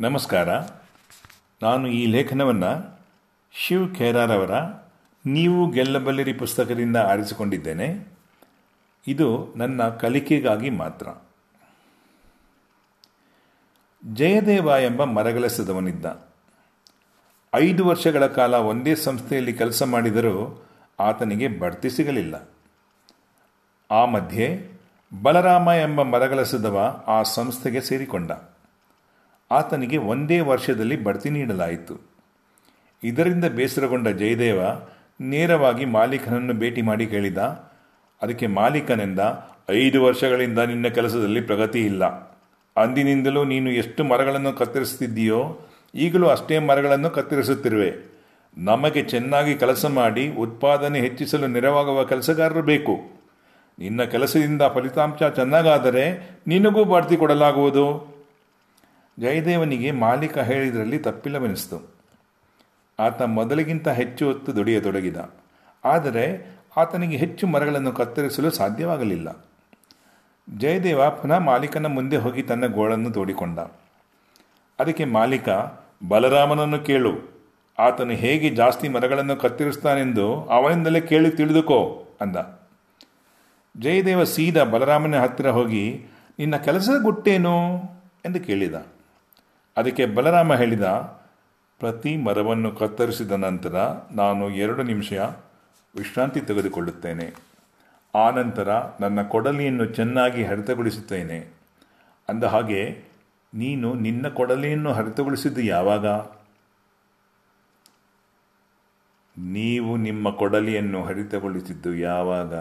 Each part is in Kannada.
ನಮಸ್ಕಾರ. ನಾನು ಈ ಲೇಖನವನ್ನು ಶಿವ್ ಖೇರಾರ್ ಅವರ ನೀವು ಗೆಲ್ಲಬಲ್ಲಿರಿ ಪುಸ್ತಕದಿಂದ ಆರಿಸಿಕೊಂಡಿದ್ದೇನೆ. ಇದು ನನ್ನ ಕಲಿಕೆಗಾಗಿ ಮಾತ್ರ. ಜಯದೇವ ಎಂಬ ಮರಗೆಲಸದವನಿದ್ದ. ಐದು ವರ್ಷಗಳ ಕಾಲ ಒಂದೇ ಸಂಸ್ಥೆಯಲ್ಲಿ ಕೆಲಸ ಮಾಡಿದರೂ ಆತನಿಗೆ ಬಡ್ತಿ ಸಿಗಲಿಲ್ಲ. ಆ ಮಧ್ಯೆ ಬಲರಾಮ ಎಂಬ ಮರಗಲಸದವ ಆ ಸಂಸ್ಥೆಗೆ ಸೇರಿಕೊಂಡ. ಆತನಿಗೆ ಒಂದೇ ವರ್ಷದಲ್ಲಿ ಬಡ್ತಿ ನೀಡಲಾಯಿತು. ಇದರಿಂದ ಬೇಸರಗೊಂಡ ಜಯದೇವ ನೇರವಾಗಿ ಮಾಲೀಕನನ್ನು ಭೇಟಿ ಮಾಡಿ ಕೇಳಿದ, ಅದಕ್ಕೆ ಮಾಲೀಕನೆಂದ ಐದು ವರ್ಷಗಳಿಂದ ನಿನ್ನ ಕೆಲಸದಲ್ಲಿ ಪ್ರಗತಿ ಇಲ್ಲ. ಅಂದಿನಿಂದಲೂ ನೀನು ಎಷ್ಟು ಮರಗಳನ್ನು ಕತ್ತರಿಸುತ್ತಿದ್ದೀಯೋ, ಈಗಲೂ ಅಷ್ಟೇ ಮರಗಳನ್ನು ಕತ್ತರಿಸುತ್ತಿರುವೆ. ನಮಗೆ ಚೆನ್ನಾಗಿ ಕೆಲಸ ಮಾಡಿ ಉತ್ಪಾದನೆ ಹೆಚ್ಚಿಸಲು ನೆರವಾಗುವ ಕೆಲಸಗಾರರು ಬೇಕು. ನಿನ್ನ ಕೆಲಸದಿಂದ ಫಲಿತಾಂಶ ಚೆನ್ನಾಗಾದರೆ ನಿನಗೂ ಬಡ್ತಿ ಕೊಡಲಾಗುವುದು. ಜಯದೇವನಿಗೆ ಮಾಲೀಕ ಹೇಳಿದರಲ್ಲಿ ತಪ್ಪಿಲ್ಲವೆನಿಸಿತು. ಆತ ಮೊದಲಿಗಿಂತ ಹೆಚ್ಚು ಹೊತ್ತು ದುಡಿಯತೊಡಗಿದ. ಆದರೆ ಆತನಿಗೆ ಹೆಚ್ಚು ಮರಗಳನ್ನು ಕತ್ತರಿಸಲು ಸಾಧ್ಯವಾಗಲಿಲ್ಲ. ಜಯದೇವ ಪುನಃ ಮಾಲೀಕನ ಮುಂದೆ ಹೋಗಿ ತನ್ನ ಗೋಳನ್ನು ತೋಡಿಕೊಂಡ. ಅದಕ್ಕೆ ಮಾಲೀಕ, ಬಲರಾಮನನ್ನು ಕೇಳು. ಆತನು ಹೇಗೆ ಜಾಸ್ತಿ ಮರಗಳನ್ನು ಕತ್ತರಿಸ್ತಾನೆಂದು ಅವನಿಂದಲೇ ಕೇಳಿ ತಿಳಿದುಕೋ, ಅಂದ. ಜಯದೇವ ಸೀದಾ ಬಲರಾಮನ ಹತ್ತಿರ ಹೋಗಿ, ನಿನ್ನ ಕೆಲಸದ ಗುಟ್ಟೇನು? ಎಂದು ಕೇಳಿದ. ಅದಕ್ಕೆ ಬಲರಾಮ ಹೇಳಿದ, ಪ್ರತಿ ಮರವನ್ನು ಕತ್ತರಿಸಿದ ನಂತರ ನಾನು ಎರಡು ನಿಮಿಷ ವಿಶ್ರಾಂತಿ ತೆಗೆದುಕೊಳ್ಳುತ್ತೇನೆ. ಆನಂತರ ನನ್ನ ಕೊಡಲಿಯನ್ನು ಚೆನ್ನಾಗಿ ಹರಿತಗೊಳಿಸುತ್ತೇನೆ. ಅಂದ ಹಾಗೆ, ನೀನು ನಿನ್ನ ಕೊಡಲಿಯನ್ನು ಹರಿತಗೊಳಿಸಿದ್ದು ಯಾವಾಗ? ನೀವು ನಿಮ್ಮ ಕೊಡಲಿಯನ್ನು ಹರಿತಗೊಳಿಸಿದ್ದು ಯಾವಾಗ?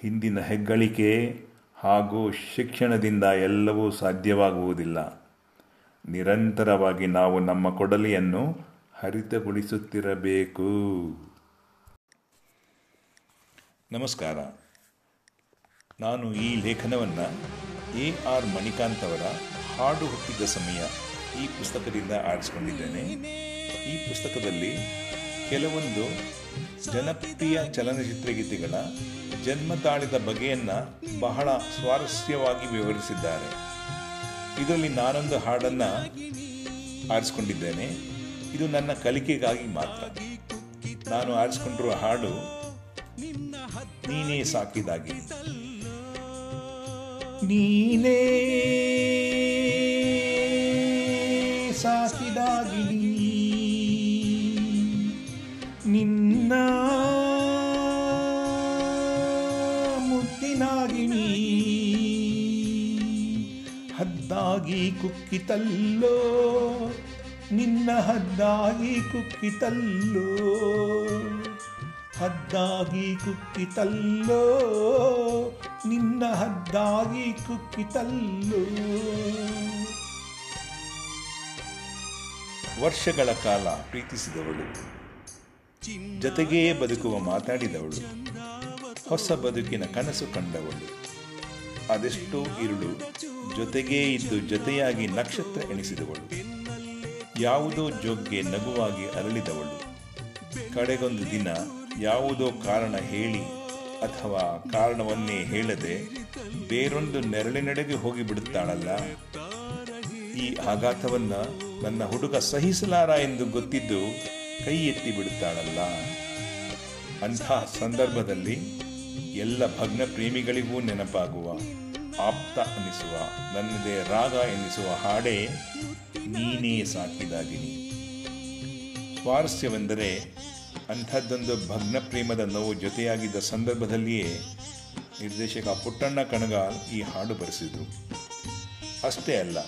ಹಿಂದಿನ ಹೆಗ್ಗಳಿಕೆ ಹಾಗೂ ಶಿಕ್ಷಣದಿಂದ ಎಲ್ಲವೂ ಸಾಧ್ಯವಾಗುವುದಿಲ್ಲ. ನಿರಂತರವಾಗಿ ನಾವು ನಮ್ಮ ಕೊಡಲಿಯನ್ನು ಹರಿತಗೊಳಿಸುತ್ತಿರಬೇಕು. ನಮಸ್ಕಾರ. ನಾನು ಈ ಲೇಖನವನ್ನು ಎ ಆರ್ ಮಣಿಕಾಂತ್ ಅವರ ಹಾಡು ಹುಟ್ಟಿದ ಸಮಯ ಈ ಪುಸ್ತಕದಿಂದ ಆರಿಸಿಕೊಂಡಿದ್ದೇನೆ. ಈ ಪುಸ್ತಕದಲ್ಲಿ ಕೆಲವೊಂದು ಜನಪ್ರಿಯ ಚಲನಚಿತ್ರ ಗೀತೆಗಳ ಜನ್ಮ ತಾಳಿದ ಬಗೆಯನ್ನು ಬಹಳ ಸ್ವಾರಸ್ಯವಾಗಿ ವಿವರಿಸಿದ್ದಾರೆ. ಇದರಲ್ಲಿ ನಾನೊಂದು ಹಾಡನ್ನು ಆರಿಸ್ಕೊಂಡಿದ್ದೇನೆ. ಇದು ನನ್ನ ಕಲಿಕೆಗಾಗಿ ಮಾತ್ರ. ನಾನು ಆರಿಸ್ಕೊಂಡಿರುವ ಹಾಡು ನೀನೇ ಸಾಕಿದಾಗಿ. ನೀನೇ ಹದ್ದಾಗಿ ಕುಕ್ಕಿತಲ್ಲೋ, ನಿನ್ನ ಹದ್ದಾಗಿ ಕುಕ್ಕಿತಲ್ಲೋ. ಹದ್ದಾಗಿ ಕುಕ್ಕಿತಲ್ಲೋ, ನಿನ್ನ ಹದ್ದಾಗಿ ಕುಕ್ಕಿತಲ್ಲೋ. ವರ್ಷಗಳ ಕಾಲ ಪ್ರೀತಿಸಿದವಳು. ಜೊತೆಗೇ ಬದುಕುವ ಮಾತಾಡಿದವಳು. ಹೊಸ ಬದುಕಿನ ಕನಸು ಕಂಡವಳು. ಅದೆಷ್ಟೋ ಇರುಳು. ಜೊತೆಗೇ ಇದ್ದು ಜೊತೆಯಾಗಿ ನಕ್ಷತ್ರ ಎಣಿಸಿದವಳು. ಯಾವುದೋ ಜೊಗ್ಗೆ ನಗುವಾಗಿ ಅರಳಿದವಳು. ಕಡೆಗೊಂದು ದಿನ ಯಾವುದೋ ಕಾರಣ ಹೇಳಿ ಅಥವಾ ಕಾರಣವನ್ನೇ ಹೇಳದೆ ಬೇರೊಂದು ನೆರಳಿನೆಡೆಗೆ ಹೋಗಿಬಿಡುತ್ತಾಳಲ್ಲ ಈ ಆಘಾತವನ್ನ ನನ್ನ ಹುಡುಗ ಸಹಿಸಲಾರ ಎಂದು ಗೊತ್ತಿದ್ದು ಕೈ ಎತ್ತಿ ಬಿಡುತ್ತಾಳಲ್ಲ? ಅಂತಹ ಸಂದರ್ಭದಲ್ಲಿ ಎಲ್ಲ ಭಗ್ನ ಪ್ರೇಮಿಗಳಿಗೂ ನೆನಪಾಗುವ. ಆಪ್ತ ಅನ್ನಿಸುವ ನನ್ನದೇ ರಾಗ ಎನ್ನಿಸುವ ಹಾಡೇ ನೀನೇ ಸಾಕಿದಾಗಿನಿ. ಸ್ವಾರಸ್ಯವೆಂದರೆ ಅಂಥದ್ದೊಂದು ಭಗ್ನ ಪ್ರೇಮದ ನೋವು ಜೊತೆಯಾಗಿದ್ದ ಸಂದರ್ಭದಲ್ಲಿಯೇ ನಿರ್ದೇಶಕ ಪುಟ್ಟಣ್ಣ ಕಣಗಾಲ್ ಈ ಹಾಡು ಬರೆಸಿದರು. ಅಷ್ಟೇ ಅಲ್ಲ,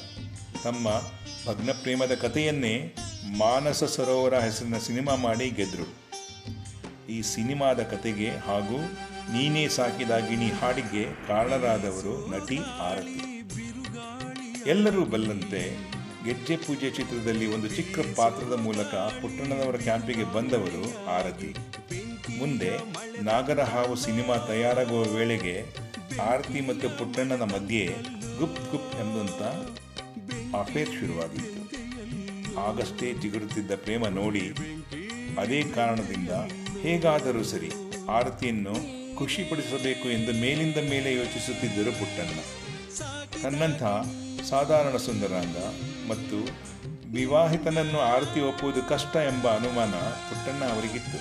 ತಮ್ಮ ಭಗ್ನ ಪ್ರೇಮದ ಕಥೆಯನ್ನೇ ಮಾನಸ ಸರೋವರ ಹೆಸರಿನ ಸಿನಿಮಾ ಮಾಡಿ ಗೆದ್ದರು ಈ ಸಿನಿಮಾದ ಕತೆಗೆ ಹಾಗೂ ನೀನೇ ಸಾಕಿದ ಗಿಣಿ ಹಾಡಿಗೆ ಕಾರಣರಾದವರು ನಟಿ ಆರತಿ. ಎಲ್ಲರೂ ಬಲ್ಲಂತೆ ಗೆಜ್ಜೆ ಪೂಜೆ ಚಿತ್ರದಲ್ಲಿ ಒಂದು ಚಿಕ್ಕ ಪಾತ್ರದ ಮೂಲಕ ಪುಟ್ಟಣ್ಣನವರ ಕ್ಯಾಂಪಿಗೆ ಬಂದವರು ಆರತಿ. ಮುಂದೆ ನಾಗರಹಾವು ಸಿನಿಮಾ ತಯಾರಾಗುವ ವೇಳೆಗೆ ಆರತಿ ಮತ್ತು ಪುಟ್ಟಣ್ಣನ ಮಧ್ಯೆ ಗುಪ್ ಗುಪ್ ಎಂಬಂತ ಅಫೇರ್ ಶುರುವಾಗಿತ್ತು. ಆಗಷ್ಟೇ ಜಿಗುರುತ್ತಿದ್ದ ಪ್ರೇಮ ನೋಡಿ ಅದೇ ಕಾರಣದಿಂದ ಹೇಗಾದರೂ ಸರಿ ಆರತಿಯನ್ನು ಖುಷಿಪಡಿಸಬೇಕು ಎಂದು ಮೇಲಿಂದ ಮೇಲೆ ಯೋಚಿಸುತ್ತಿದ್ದರು ಪುಟ್ಟಣ್ಣ. ತನ್ನಂಥ ಸಾಧಾರಣ ಸುಂದರಾಂಗ ಮತ್ತು ವಿವಾಹಿತನನ್ನು ಆರತಿ ಒಪ್ಪುವುದು ಕಷ್ಟ ಎಂಬ ಅನುಮಾನ ಪುಟ್ಟಣ್ಣ ಅವರಿಗಿತ್ತು.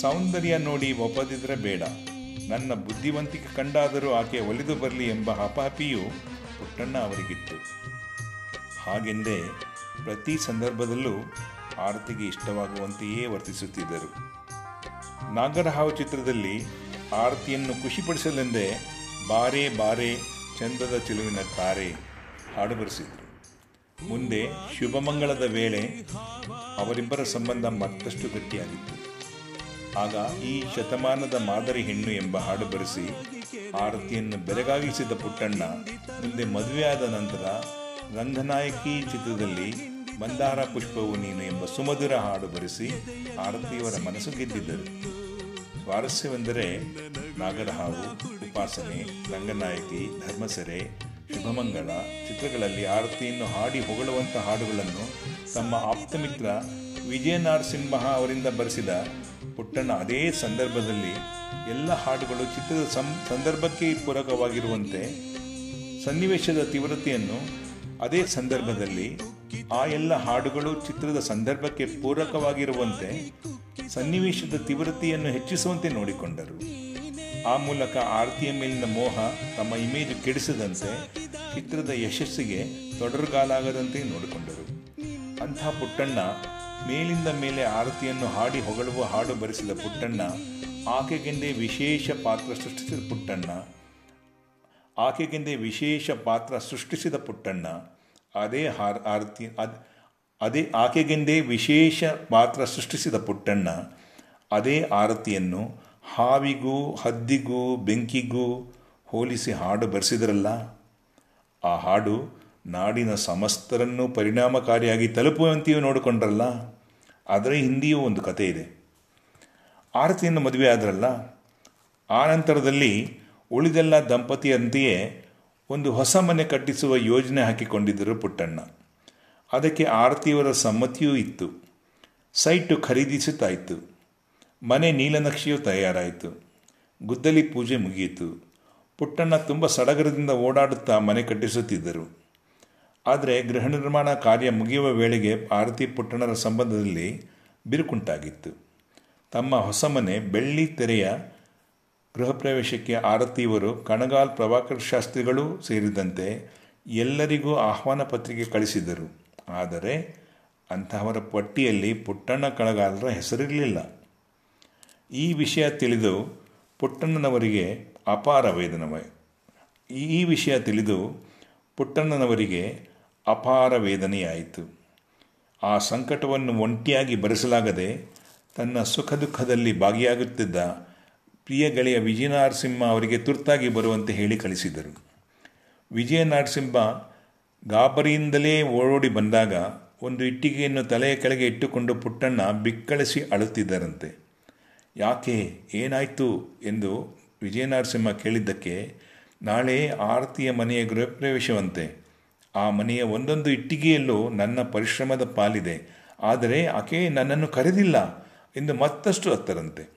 ಸೌಂದರ್ಯ ನೋಡಿ ಒಪ್ಪದಿದ್ರೆ ಬೇಡ. ನನ್ನ ಬುದ್ಧಿವಂತಿಕೆ ಕಂಡಾದರೂ ಆಕೆ ಒಲಿದು ಬರಲಿ ಎಂಬ ಹಪಾಪಿಯು ಪುಟ್ಟಣ್ಣ ಅವರಿಗಿತ್ತು. ಹಾಗೆಂದೇ ಪ್ರತಿ ಸಂದರ್ಭದಲ್ಲೂ ಆರತಿಗೆ ಇಷ್ಟವಾಗುವಂತೆಯೇ ವರ್ತಿಸುತ್ತಿದ್ದರು. ನಾಗರಹಾವು ಚಿತ್ರದಲ್ಲಿ ಆರತಿಯನ್ನು ಖುಷಿಪಡಿಸಲೆಂದೇ ಬಾರೆ ಬಾರೆ ಚಂದದ ಚೆಲುವಿನ ತಾರೆ ಹಾಡು ಬರೆಸಿದರು ಮುಂದೆ ಶುಭಮಂಗಳದ ವೇಳೆ ಅವರಿಬ್ಬರ ಸಂಬಂಧ ಮತ್ತಷ್ಟು ಗಟ್ಟಿಯಾಗಿತ್ತು. ಆಗ ಈ ಶತಮಾನದ ಮಾದರಿ ಹೆಣ್ಣು ಎಂಬ ಹಾಡು ಬರೆಸಿ ಆರತಿಯನ್ನು ಬೆರಗಾಗಿಸಿದ ಪುಟ್ಟಣ್ಣ ಮುಂದೆ ಮದುವೆಯಾದ ನಂತರ ರಂಗನಾಯಕಿ ಚಿತ್ರದಲ್ಲಿ ಮಂದಾರ ಪುಷ್ಪವು ನೀನು ಎಂಬ ಸುಮಧುರ ಹಾಡು ಬರೆಸಿ ಆರತಿಯವರ ಮನಸ್ಸು ಗೆದ್ದಿದ್ದರು. ಸ್ವಾರಸ್ಯವೆಂದರೆ ನಾಗರಹಾವು, ಉಪಾಸನೆ, ರಂಗನಾಯಕಿ, ಧರ್ಮಸರೆ, ಶುಭಮಂಗಳ, ಚಿತ್ರಗಳಲ್ಲಿ ಆರತಿಯನ್ನು ಹಾಡಿ ಹೊಗಳುವಂಥ ಹಾಡುಗಳನ್ನು ತಮ್ಮ ಆಪ್ತಮಿತ್ರ ವಿಜಯ ವಿಜಯನಾರಸಿಂಹ ಅವರಿಂದ ಬರೆಸಿದ ಪುಟ್ಟಣ್ಣ ಅದೇ ಸಂದರ್ಭದಲ್ಲಿ ಎಲ್ಲ ಹಾಡುಗಳು ಚಿತ್ರದ ಸಂ, ಸಂದರ್ಭಕ್ಕೆ ಪೂರಕವಾಗಿರುವಂತೆ ಸನ್ನಿವೇಶದ ತೀವ್ರತೆಯನ್ನು ಅದೇ ಸಂದರ್ಭದಲ್ಲಿ ಆ ಎಲ್ಲ ಹಾಡುಗಳು ಚಿತ್ರದ ಸಂದರ್ಭಕ್ಕೆ ಪೂರಕವಾಗಿರುವಂತೆ ಸನ್ನಿವೇಶದ ತೀವ್ರತೆಯನ್ನು ಹೆಚ್ಚಿಸುವಂತೆ ನೋಡಿಕೊಂಡರು. ಆ ಮೂಲಕ ಆರತಿಯ ಮೇಲಿನ ಮೋಹ ತಮ್ಮ ಇಮೇಜ್ ಕೆಡಿಸದಂತೆ ಚಿತ್ರದ ಯಶಸ್ಸಿಗೆ ತೊಡರುಗಾಲಾಗದಂತೆ ನೋಡಿಕೊಂಡರು. ಅಂಥ ಪುಟ್ಟಣ್ಣ ಮೇಲಿಂದ ಮೇಲೆ ಆರತಿಯನ್ನು ಹಾಡಿ ಹೊಗಳುವ ಹಾಡು ಬರೆಸಿದ ಪುಟ್ಟಣ್ಣ, ಆಕೆಗೆಂದೇ ವಿಶೇಷ ಪಾತ್ರ ಸೃಷ್ಟಿಸಿದ ಪುಟ್ಟಣ್ಣ, ಆಕೆಗೆಂದೇ ವಿಶೇಷ ಪಾತ್ರ ಸೃಷ್ಟಿಸಿದ ಪುಟ್ಟಣ್ಣ ಅದೇ ಹಾರ್ ಆರತಿ ಅದ್ ಅದೇ ಆಕೆಗೆಂದೇ ವಿಶೇಷ ಪಾತ್ರ ಸೃಷ್ಟಿಸಿದ ಪುಟ್ಟಣ್ಣ, ಅದೇ ಆರತಿಯನ್ನು ಹಾವಿಗೂ ಹದ್ದಿಗೂ ಬೆಂಕಿಗೂ ಹೋಲಿಸಿ ಹಾಡು ಬರೆಸಿದ್ರಲ್ಲ. ಆ ಹಾಡು ನಾಡಿನ ಸಮಸ್ತರನ್ನು ಪರಿಣಾಮಕಾರಿಯಾಗಿ ತಲುಪುವಂತೆಯೂ ನೋಡಿಕೊಂಡ್ರಲ್ಲ. ಅದರ ಹಿಂದೆಯೂ ಒಂದು ಕತೆ ಇದೆ. ಆರತಿಯನ್ನು ಮದುವೆ ಆದ್ರಲ್ಲ ಆ ನಂತರದಲ್ಲಿ ಉಳಿದೆಲ್ಲ ದಂಪತಿಯಂತೆಯೇ ಒಂದು ಹೊಸ ಮನೆ ಕಟ್ಟಿಸುವ ಯೋಜನೆ ಹಾಕಿಕೊಂಡಿದ್ದರು ಪುಟ್ಟಣ್ಣ. ಅದಕ್ಕೆ ಆರತಿಯವರ ಸಮ್ಮತಿಯೂ ಇತ್ತು. ಸೈಟು ಖರೀದಿಸುತ್ತಾಯಿತು. ಮನೆ ನೀಲನಕ್ಷೆಯೂ ತಯಾರಾಯಿತು. ಗುದ್ದಲಿ ಪೂಜೆ ಮುಗಿಯಿತು. ಪುಟ್ಟಣ್ಣ ತುಂಬ ಸಡಗರದಿಂದ ಓಡಾಡುತ್ತಾ ಮನೆ ಕಟ್ಟಿಸುತ್ತಿದ್ದರು. ಆದರೆ ಗೃಹ ನಿರ್ಮಾಣ ಕಾರ್ಯ ಮುಗಿಯುವ ವೇಳೆಗೆ ಆರತಿ ಪುಟ್ಟಣ್ಣರ ಸಂಬಂಧದಲ್ಲಿ ಬಿರುಕುಂಟಾಗಿತ್ತು. ತಮ್ಮ ಹೊಸ ಮನೆ ಬೆಳ್ಳಿ ತೆರೆಯ ಗೃಹ ಪ್ರವೇಶಕ್ಕೆ ಆರತಿಯವರು, ಕಣಗಾಲ್ ಪ್ರಭಾಕರ್ ಶಾಸ್ತ್ರಿಗಳೂ ಸೇರಿದಂತೆ ಎಲ್ಲರಿಗೂ ಆಹ್ವಾನ ಪತ್ರಿಕೆ ಕಳಿಸಿದರು. ಆದರೆ ಅಂತಹವರ ಪಟ್ಟಿಯಲ್ಲಿ ಪುಟ್ಟಣ್ಣ ಕಣಗಾಲರ ಹೆಸರಿರಲಿಲ್ಲ. ಈ ವಿಷಯ ತಿಳಿದು ಪುಟ್ಟಣ್ಣನವರಿಗೆ ಅಪಾರ ವೇದನವೇ ಈ ವಿಷಯ ತಿಳಿದು ಪುಟ್ಟಣ್ಣನವರಿಗೆ ಅಪಾರ ವೇದನೆಯಾಯಿತು. ಆ ಸಂಕಟವನ್ನು ಒಂಟಿಯಾಗಿ ಭರಿಸಲಾಗದೆ ತನ್ನ ಸುಖ ದುಃಖದಲ್ಲಿ ಭಾಗಿಯಾಗುತ್ತಿದ್ದ ಪ್ರಿಯ ಗೆಳೆಯ ವಿಜಯ ನರಸಿಂಹ ಅವರಿಗೆ ತುರ್ತಾಗಿ ಬರುವಂತೆ ಹೇಳಿ ಕಳಿಸಿದರು. ವಿಜಯನಾರಸಿಂಹ ಗಾಬರಿಯಿಂದಲೇ ಓಡೋಡಿ ಬಂದಾಗ ಒಂದು ಇಟ್ಟಿಗೆಯನ್ನು ತಲೆಯ ಕೆಳಗೆ ಇಟ್ಟುಕೊಂಡು ಪುಟ್ಟಣ್ಣ ಬಿಕ್ಕಳಿಸಿ ಅಳುತ್ತಿದ್ದರಂತೆ. ಯಾಕೆ, ಏನಾಯಿತು ಎಂದು ವಿಜಯನಾರಸಿಂಹ ಕೇಳಿದ್ದಕ್ಕೆ ನಾಳೆ ಆರತಿಯ ಮನೆಯ ಗೃಹಪ್ರವೇಶವಂತೆ. ಆ ಮನೆಯ ಒಂದೊಂದು ಇಟ್ಟಿಗೆಯಲ್ಲೂ ನನ್ನ ಪರಿಶ್ರಮದ ಪಾಲಿದೆ. ಆದರೆ ಆಕೆ ನನ್ನನ್ನು ಕರೆದಿಲ್ಲ ಎಂದು ಮತ್ತಷ್ಟು ಅತ್ತರಂತೆ.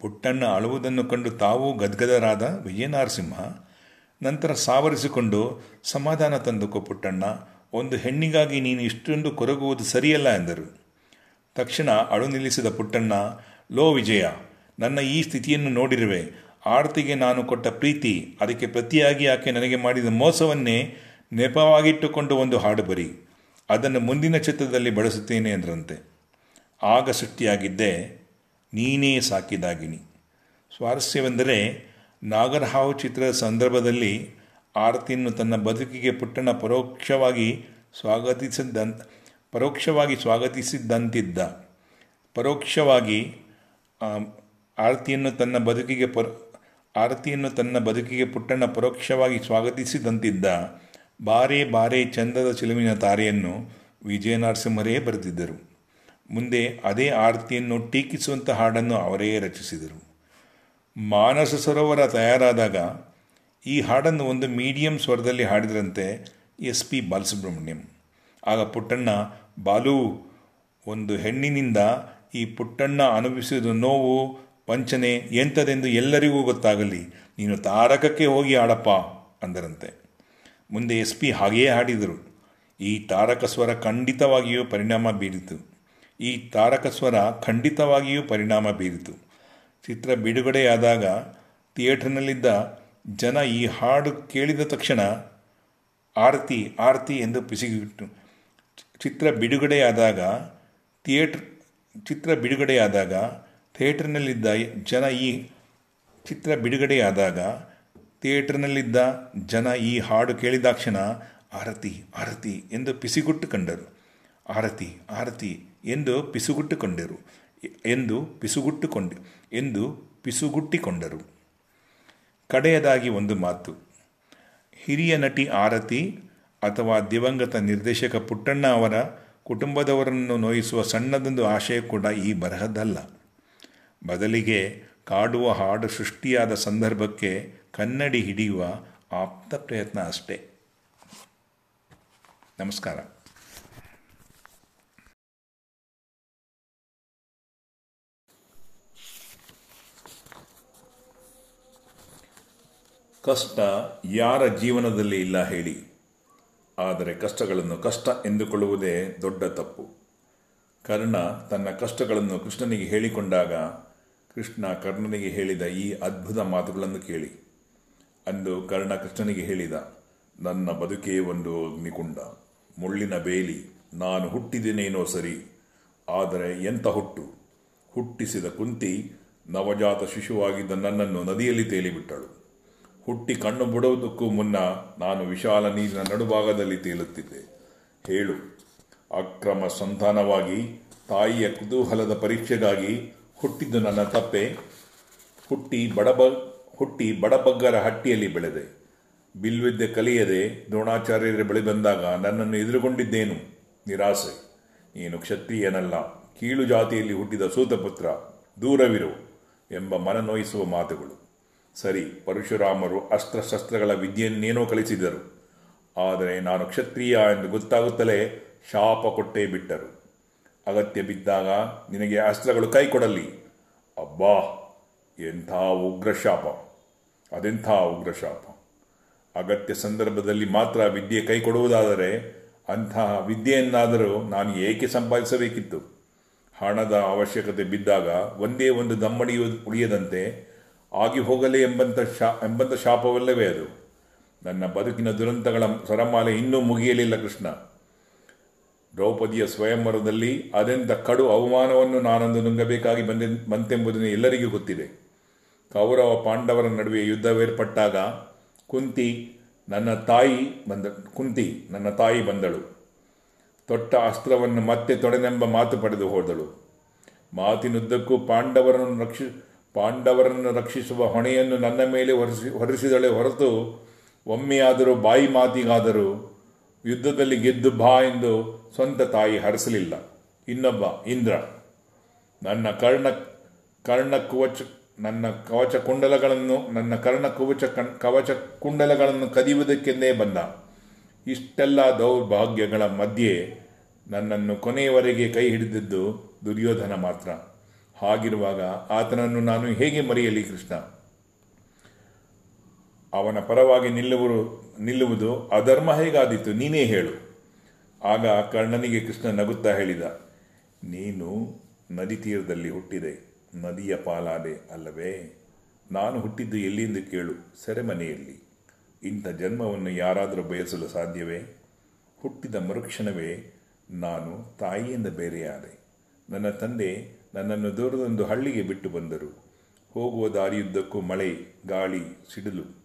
ಪುಟ್ಟಣ್ಣ ಅಳುವುದನ್ನು ಕಂಡು ತಾವೂ ಗದ್ಗದರಾದ ವಿಜಯನಾರಸಿಂಹ ನಂತರ ಸಾವರಿಸಿಕೊಂಡು ಸಮಾಧಾನ ತಂದುಕೋ ಪುಟ್ಟಣ್ಣ, ಒಂದು ಹೆಣ್ಣಿಗಾಗಿ ನೀನು ಇಷ್ಟೊಂದು ಕೊರಗುವುದು ಸರಿಯಲ್ಲ ಎಂದರು. ತಕ್ಷಣ ಅಳು ನಿಲ್ಲಿಸಿದ ಪುಟ್ಟಣ್ಣ, ಲೋ ವಿಜಯ, ನನ್ನ ಈ ಸ್ಥಿತಿಯನ್ನು ನೋಡಿರುವೆ. ಆರತಿಗೆ ನಾನು ಕೊಟ್ಟ ಪ್ರೀತಿ, ಅದಕ್ಕೆ ಪ್ರತಿಯಾಗಿ ಆಕೆ ನನಗೆ ಮಾಡಿದ ಮೋಸವನ್ನೇ ನೆಪವಾಗಿಟ್ಟುಕೊಂಡು ಒಂದು ಹಾಡು ಬರಿ. ಅದನ್ನು ಮುಂದಿನ ಚಿತ್ರದಲ್ಲಿ ಬಳಸುತ್ತೇನೆ ಎಂದರಂತೆ. ಆಗ ಸೃಷ್ಟಿಯಾಗಿದ್ದೇ ನೀನೇ ಸಾಕಿದಾಗಿನಿ. ಸ್ವಾರಸ್ಯವೆಂದರೆ ನಾಗರಹಾವು ಚಿತ್ರದ ಸಂದರ್ಭದಲ್ಲಿ ಆರತಿಯನ್ನು ತನ್ನ ಬದುಕಿಗೆ ಪುಟ್ಟಣ ಪರೋಕ್ಷವಾಗಿ ಸ್ವಾಗತಿಸಿದ್ದಂತ ಪರೋಕ್ಷವಾಗಿ ಸ್ವಾಗತಿಸಿದ್ದಂತಿದ್ದ ಪರೋಕ್ಷವಾಗಿ ಆರತಿಯನ್ನು ತನ್ನ ಬದುಕಿಗೆ ಪರ, ಆರತಿಯನ್ನು ತನ್ನ ಬದುಕಿಗೆ ಪುಟ್ಟಣ್ಣ ಪರೋಕ್ಷವಾಗಿ ಸ್ವಾಗತಿಸಿದಂತಿದ್ದ ಬಾರೇ ಬಾರೇ ಚಂದದ ಚಿಲುವಿನ ತಾರೆಯನ್ನು ವಿಜಯ ನರಸಿಂಹರೇ ಬರೆದಿದ್ದರು. ಮುಂದೆ ಅದೇ ಆರತಿಯನ್ನು ಟೀಕಿಸುವಂಥ ಹಾಡನ್ನು ಅವರೇ ರಚಿಸಿದರು. ಮಾನಸ ಸರೋವರ ತಯಾರಾದಾಗ ಈ ಹಾಡನ್ನು ಒಂದು ಮೀಡಿಯಂ ಸ್ವರದಲ್ಲಿ ಹಾಡಿದ್ರಂತೆ ಎಸ್ ಪಿ ಬಾಲಸುಬ್ರಹ್ಮಣ್ಯಂ. ಆಗ ಪುಟ್ಟಣ್ಣ, ಬಾಲು, ಒಂದು ಹೆಣ್ಣಿನಿಂದ ಈ ಪುಟ್ಟಣ್ಣ ಅನುಭವಿಸಿದ ನೋವು, ವಂಚನೆ ಎಂಥದೆಂದು ಎಲ್ಲರಿಗೂ ಗೊತ್ತಾಗಲಿ, ನೀನು ತಾರಕಕ್ಕೆ ಹೋಗಿ ಆಡಪ್ಪ ಅಂದರಂತೆ. ಮುಂದೆ ಎಸ್ ಪಿ ಹಾಗೆಯೇ ಹಾಡಿದರು. ಈ ತಾರಕ ಸ್ವರ ಖಂಡಿತವಾಗಿಯೂ ಪರಿಣಾಮ ಬೀರಿತು. ಈ ತಾರಕ ಸ್ವರ ಖಂಡಿತವಾಗಿಯೂ ಪರಿಣಾಮ ಬೀರಿತು. ಚಿತ್ರ ಬಿಡುಗಡೆಯಾದಾಗ ಥಿಯೇಟರ್ನಲ್ಲಿದ್ದ ಜನ ಈ ಹಾಡು ಕೇಳಿದ ತಕ್ಷಣ ಆರತಿ ಆರತಿ ಎಂದು ಪಿಸಿಗಿಟ್ಟು ಚಿತ್ರ ಬಿಡುಗಡೆಯಾದಾಗ ಥಿಯೇಟ್ರ್, ಚಿತ್ರ ಬಿಡುಗಡೆಯಾದಾಗ ಥಿಯೇಟರ್ನಲ್ಲಿದ್ದ ಜನ ಈ ಚಿತ್ರ ಬಿಡುಗಡೆಯಾದಾಗ ಥಿಯೇಟರ್ನಲ್ಲಿದ್ದ ಜನ ಈ ಹಾಡು ಕೇಳಿದಾಕ್ಷಣ ಆರತಿ ಆರತಿ ಎಂದು ಪಿಸಿಗುಟ್ಟು ಕಂಡರು. ಆರತಿ ಆರತಿ ಎಂದು ಪಿಸುಗುಟ್ಟುಕೊಂಡರು. ಎಂದು ಪಿಸುಗುಟ್ಟುಕೊಂಡ, ಎಂದು ಪಿಸುಗುಟ್ಟಿಕೊಂಡರು. ಕಡೆಯದಾಗಿ ಒಂದು ಮಾತು. ಹಿರಿಯ ನಟಿ ಆರತಿ ಅಥವಾ ದಿವಂಗತ ನಿರ್ದೇಶಕ ಪುಟ್ಟಣ್ಣ ಅವರ ಕುಟುಂಬದವರನ್ನು ನೋಯಿಸುವ ಸಣ್ಣದೊಂದು ಆಶಯ ಕೂಡ ಈ ಬರಹದಲ್ಲ. ಬದಲಿಗೆ ಕಾಡುವ ಹಾಡು ಸೃಷ್ಟಿಯಾದ ಸಂದರ್ಭಕ್ಕೆ ಕನ್ನಡಿ ಹಿಡಿಯುವ ಆಪ್ತ ಪ್ರಯತ್ನ ಅಷ್ಟೇ. ನಮಸ್ಕಾರ. ಕಷ್ಟ ಯಾರ ಜೀವನದಲ್ಲಿ ಇಲ್ಲ ಹೇಳಿ. ಆದರೆ ಕಷ್ಟಗಳನ್ನು ಕಷ್ಟ ಎಂದುಕೊಳ್ಳುವುದೇ ದೊಡ್ಡ ತಪ್ಪು. ಕರ್ಣ ತನ್ನ ಕಷ್ಟಗಳನ್ನು ಕೃಷ್ಣನಿಗೆ ಹೇಳಿಕೊಂಡಾಗ, ಕೃಷ್ಣ ಕರ್ಣನಿಗೆ ಹೇಳಿದ ಈ ಅದ್ಭುತ ಮಾತುಗಳನ್ನು ಕೇಳಿ. ಅಂದು ಕರ್ಣ ಕೃಷ್ಣನಿಗೆ ಹೇಳಿದ, ನನ್ನ ಬದುಕೇ ಒಂದು ಅಗ್ನಿಕುಂಡ, ಮುಳ್ಳಿನ ಬೇಲಿ, ನಾನು ಹುಟ್ಟಿದ್ದೇನೇನೋ ಸರಿ, ಆದರೆ ಎಂತ ಹುಟ್ಟು? ಹುಟ್ಟಿಸಿದ ಕುಂತಿ ನವಜಾತ ಶಿಶುವಾಗಿದ್ದ ನನ್ನನ್ನು ನದಿಯಲ್ಲಿ ತೇಲಿಬಿಟ್ಟಳು. ಹುಟ್ಟಿ ಕಣ್ಣು ಬಿಡುವುದಕ್ಕೂ ಮುನ್ನ ನಾನು ವಿಶಾಲ ನೀರಿನ ನಡುಭಾಗದಲ್ಲಿ ತೇಲುತ್ತಿದ್ದೆ. ಹೇಳು. ಅಕ್ರಮ ಸಂತಾನವಾಗಿ ತಾಯಿಯ ಕುತೂಹಲದ ಪರೀಕ್ಷೆಗಾಗಿ ಹುಟ್ಟಿದ್ದು ನನ್ನ ತಪ್ಪೆ. ಹುಟ್ಟಿ ಬಡಬ, ಹುಟ್ಟಿ ಬಡಬಗ್ಗರ ಹಟ್ಟಿಯಲ್ಲಿ ಬೆಳೆದೆ. ಬಿಲ್ವಿದ್ಯೆ ಕಲಿಯದೆ ದ್ರೋಣಾಚಾರ್ಯರ ಬಳಿ ಬಂದಾಗ ನನ್ನನ್ನು ಎದುರುಗೊಂಡಿದ್ದೇನು? ನಿರಾಸೆ. ನೀನು ಕ್ಷತ್ರಿಯನಲ್ಲ. ಕೀಳು ಜಾತಿಯಲ್ಲಿ ಹುಟ್ಟಿದ ಸೂತಪುತ್ರ, ದೂರವಿರು ಎಂಬ ಮನನೋಯಿಸುವ ಮಾತುಗಳು. ಸರಿ, ಪರಶುರಾಮರು ಅಸ್ತ್ರಶಸ್ತ್ರಗಳ ವಿದ್ಯೆಯನ್ನೇನೋ ಕಲಿಸಿದರು. ಆದರೆ ನಾನು ಕ್ಷತ್ರಿಯ ಎಂದು ಗೊತ್ತಾಗುತ್ತಲೇ ಶಾಪ ಕೊಟ್ಟೇ ಬಿಟ್ಟರು. ಅಗತ್ಯ ಬಿದ್ದಾಗ ನಿನಗೆ ಅಸ್ತ್ರಗಳು ಕೈ ಕೊಡಲಿ. ಅಬ್ಬಾ, ಎಂಥ ಉಗ್ರ ಶಾಪ ಅದೆಂಥ ಉಗ್ರ ಶಾಪ ಅಗತ್ಯ ಸಂದರ್ಭದಲ್ಲಿ ಮಾತ್ರ ವಿದ್ಯೆ ಕೈ ಕೊಡುವುದಾದರೆ ಅಂತಹ ವಿದ್ಯೆಯನ್ನಾದರೂ ನಾನು ಏಕೆ ಸಂಪಾದಿಸಬೇಕಿತ್ತು? ಹಣದ ಅವಶ್ಯಕತೆ ಬಿದ್ದಾಗ ಒಂದೇ ಒಂದು ದಮ್ಮಡಿಯು ಉಳಿಯದಂತೆ ಆಗಿ ಹೋಗಲೇ ಎಂಬಂಥ ಶಾ ಎಂಬಂಥ ಶಾಪವಲ್ಲವೇ ಅದು? ನನ್ನ ಬದುಕಿನ ದುರಂತಗಳ ಸರಮಾಲೆ ಇನ್ನೂ ಮುಗಿಯಲಿಲ್ಲ ಕೃಷ್ಣ. ದ್ರೌಪದಿಯ ಸ್ವಯಂವರದಲ್ಲಿ ಅದೆಂಥ ಕಡು ಅವಮಾನವನ್ನು ನಾನೊಂದು ನುಂಗಬೇಕಾಗಿ ಬಂದೆ ಬಂತೆಂಬುದನ್ನು ಎಲ್ಲರಿಗೂ ಗೊತ್ತಿದೆ. ಕೌರವ ಪಾಂಡವರ ನಡುವೆ ಯುದ್ಧವೇರ್ಪಟ್ಟಾಗ ಕುಂತಿ ನನ್ನ ತಾಯಿ ಬಂದ, ಕುಂತಿ ನನ್ನ ತಾಯಿ ಬಂದಳು. ತೊಟ್ಟ ಅಸ್ತ್ರವನ್ನು ಮತ್ತೆ ತೊಡೆನೆಂಬ ಮಾತು ಪಡೆದು ಹೋದಳು. ಮಾತಿನುದ್ದಕ್ಕೂ ಪಾಂಡವರನ್ನು ರಕ್ಷಿ ಪಾಂಡವರನ್ನು ರಕ್ಷಿಸುವ ಹೊಣೆಯನ್ನು ನನ್ನ ಮೇಲೆ ಹೊರಿಸಿ, ಹೊರಿಸಿದಳೆ ಹೊರತು ಒಮ್ಮೆಯಾದರೂ ಬಾಯಿ ಮಾತಿಗಾದರೂ ಯುದ್ಧದಲ್ಲಿ ಗೆದ್ದು ಬಾ ಎಂದು ಸ್ವಂತ ತಾಯಿ ಹರಿಸಲಿಲ್ಲ. ಇನ್ನೊಬ್ಬ ಇಂದ್ರ. ನನ್ನ ಕರ್ಣ ಕರ್ಣ ಕುವಚ, ನನ್ನ ಕವಚ ಕುಂಡಲಗಳನ್ನು, ನನ್ನ ಕರ್ಣ ಕುವಚ ಕಣ್, ಕವಚ ಕುಂಡಲಗಳನ್ನು ಕದಿಯುವುದಕ್ಕೆಂದೇ ಬಂದ. ಇಷ್ಟೆಲ್ಲ ದೌರ್ಭಾಗ್ಯಗಳ ಮಧ್ಯೆ ನನ್ನನ್ನು ಕೊನೆಯವರೆಗೆ ಕೈ ಹಿಡಿದಿದ್ದು ದುರ್ಯೋಧನ ಮಾತ್ರ. ಹಾಗಿರುವಾಗ ಆತನನ್ನು ನಾನು ಹೇಗೆ ಮರೆಯಲಿ ಕೃಷ್ಣ? ಅವನ ಪರವಾಗಿ ನಿಲ್ಲುವರು, ನಿಲ್ಲುವುದು ಅಧರ್ಮ ಹೇಗಾದೀತು? ನೀನೇ ಹೇಳು. ಆಗ ಕರ್ಣನಿಗೆ ಕೃಷ್ಣ ನಗುತ್ತಾ ಹೇಳಿದ, ನೀನು ನದಿ ತೀರದಲ್ಲಿ ಹುಟ್ಟಿದೆ, ನದಿಯ ಪಾಲಾದೆ ಅಲ್ಲವೇ? ನಾನು ಹುಟ್ಟಿದ್ದು ಎಲ್ಲಿಂದ ಕೇಳು, ಸೆರೆಮನೆಯಲ್ಲಿ. ಇಂಥ ಜನ್ಮವನ್ನು ಯಾರಾದರೂ ಬಯಸಲು ಸಾಧ್ಯವೇ? ಹುಟ್ಟಿದ ಮರುಕ್ಷಣವೇ ನಾನು ತಾಯಿಯಿಂದ ಬೇರೆಯಾದೆ. ನನ್ನ ತಂದೆ ನನ್ನನ್ನು ದೂರದೊಂದು ಹಳ್ಳಿಗೆ ಬಿಟ್ಟು ಬಂದರು. ಹೋಗುವ ದಾರಿಯುದ್ದಕ್ಕೂ ಮಳೆ, ಗಾಳಿ, ಸಿಡಿಲು.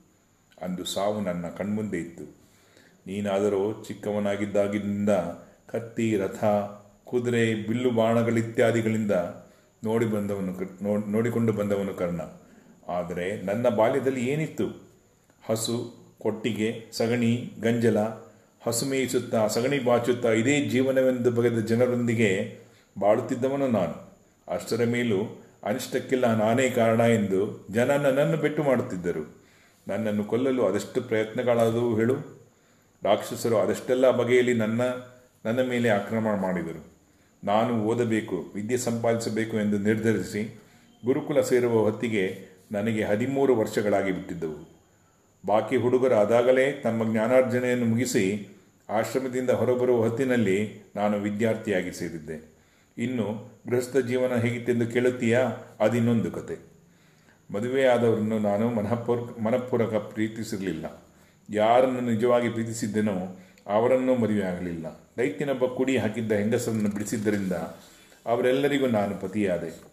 ಅಂದು ಸಾವು ನನ್ನ ಕಣ್ಮುಂದೆ ಇತ್ತು. ನೀನಾದರೂ ಚಿಕ್ಕವನಾಗಿದ್ದಾಗಿನಿಂದ ಕತ್ತಿ, ರಥ, ಕುದುರೆ, ಬಿಲ್ಲು ಬಾಣಗಳಿತ್ಯಾದಿಗಳಿಂದ ನೋಡಿ ಬಂದವನು ನೋಡಿಕೊಂಡು ಬಂದವನು ಕರ್ಣ. ಆದರೆ ನನ್ನ ಬಾಲ್ಯದಲ್ಲಿ ಏನಿತ್ತು? ಹಸು, ಕೊಟ್ಟಿಗೆ, ಸಗಣಿ, ಗಂಜಲ. ಹಸು ಮೇಯಿಸುತ್ತಾ, ಸಗಣಿ ಬಾಚುತ್ತಾ ಇದೇ ಜೀವನವೆಂದು ಬಗೆದ ಜನರೊಂದಿಗೆ ಬಾಳುತ್ತಿದ್ದವನು ನಾನು. ಅಷ್ಟರ ಮೇಲೂ ಅನಿಷ್ಟಕ್ಕೆಲ್ಲ ನಾನೇ ಕಾರಣ ಎಂದು ಜನ ನನ್ನನ್ನು ಬೆಟ್ಟು ಮಾಡುತ್ತಿದ್ದರು. ನನ್ನನ್ನು ಕೊಲ್ಲಲು ಅದೆಷ್ಟು ಪ್ರಯತ್ನಗಳಾದವು ಹೇಳು. ರಾಕ್ಷಸರು ಅದೆಷ್ಟೆಲ್ಲ ಬಗೆಯಲ್ಲಿ ನನ್ನ ನನ್ನ ಮೇಲೆ ಆಕ್ರಮಣ ಮಾಡಿದರು. ನಾನು ಓದಬೇಕು, ವಿದ್ಯೆ ಸಂಪಾದಿಸಬೇಕು ಎಂದು ನಿರ್ಧರಿಸಿ ಗುರುಕುಲ ಸೇರುವ ಹೊತ್ತಿಗೆ ನನಗೆ ಹದಿಮೂರು ವರ್ಷಗಳಾಗಿ ಬಿಟ್ಟಿದ್ದವು. ಬಾಕಿ ಹುಡುಗರು ಆದಾಗಲೇ ತಮ್ಮ ಜ್ಞಾನಾರ್ಜನೆಯನ್ನು ಮುಗಿಸಿ ಆಶ್ರಮದಿಂದ ಹೊರಬರುವ ಹೊತ್ತಿನಲ್ಲಿ ನಾನು ವಿದ್ಯಾರ್ಥಿಯಾಗಿ ಸೇರಿದ್ದೆ. ಇನ್ನು ಗೃಹಸ್ಥ ಜೀವನ ಹೇಗಿತ್ತೆಂದು ಕೇಳುತ್ತೀಯಾ? ಅದಿನ್ನೊಂದು ಕತೆ. ಮದುವೆಯಾದವರನ್ನು ನಾನು ಮನಃಪೂರ್, ಮನಃಪೂರ್ವಕ ಪ್ರೀತಿಸಿರಲಿಲ್ಲ. ಯಾರನ್ನು ನಿಜವಾಗಿ ಪ್ರೀತಿಸಿದ್ದೆನೋ ಅವರನ್ನೂ ಮದುವೆಯಾಗಲಿಲ್ಲ. ದೈತ್ಯನೊಬ್ಬ ಕುಡಿ ಹಾಕಿದ್ದ ಹೆಂಗಸರನ್ನು ಬಿಡಿಸಿದ್ದರಿಂದ ಅವರೆಲ್ಲರಿಗೂ ನಾನು ಪತಿಯಾದೆ.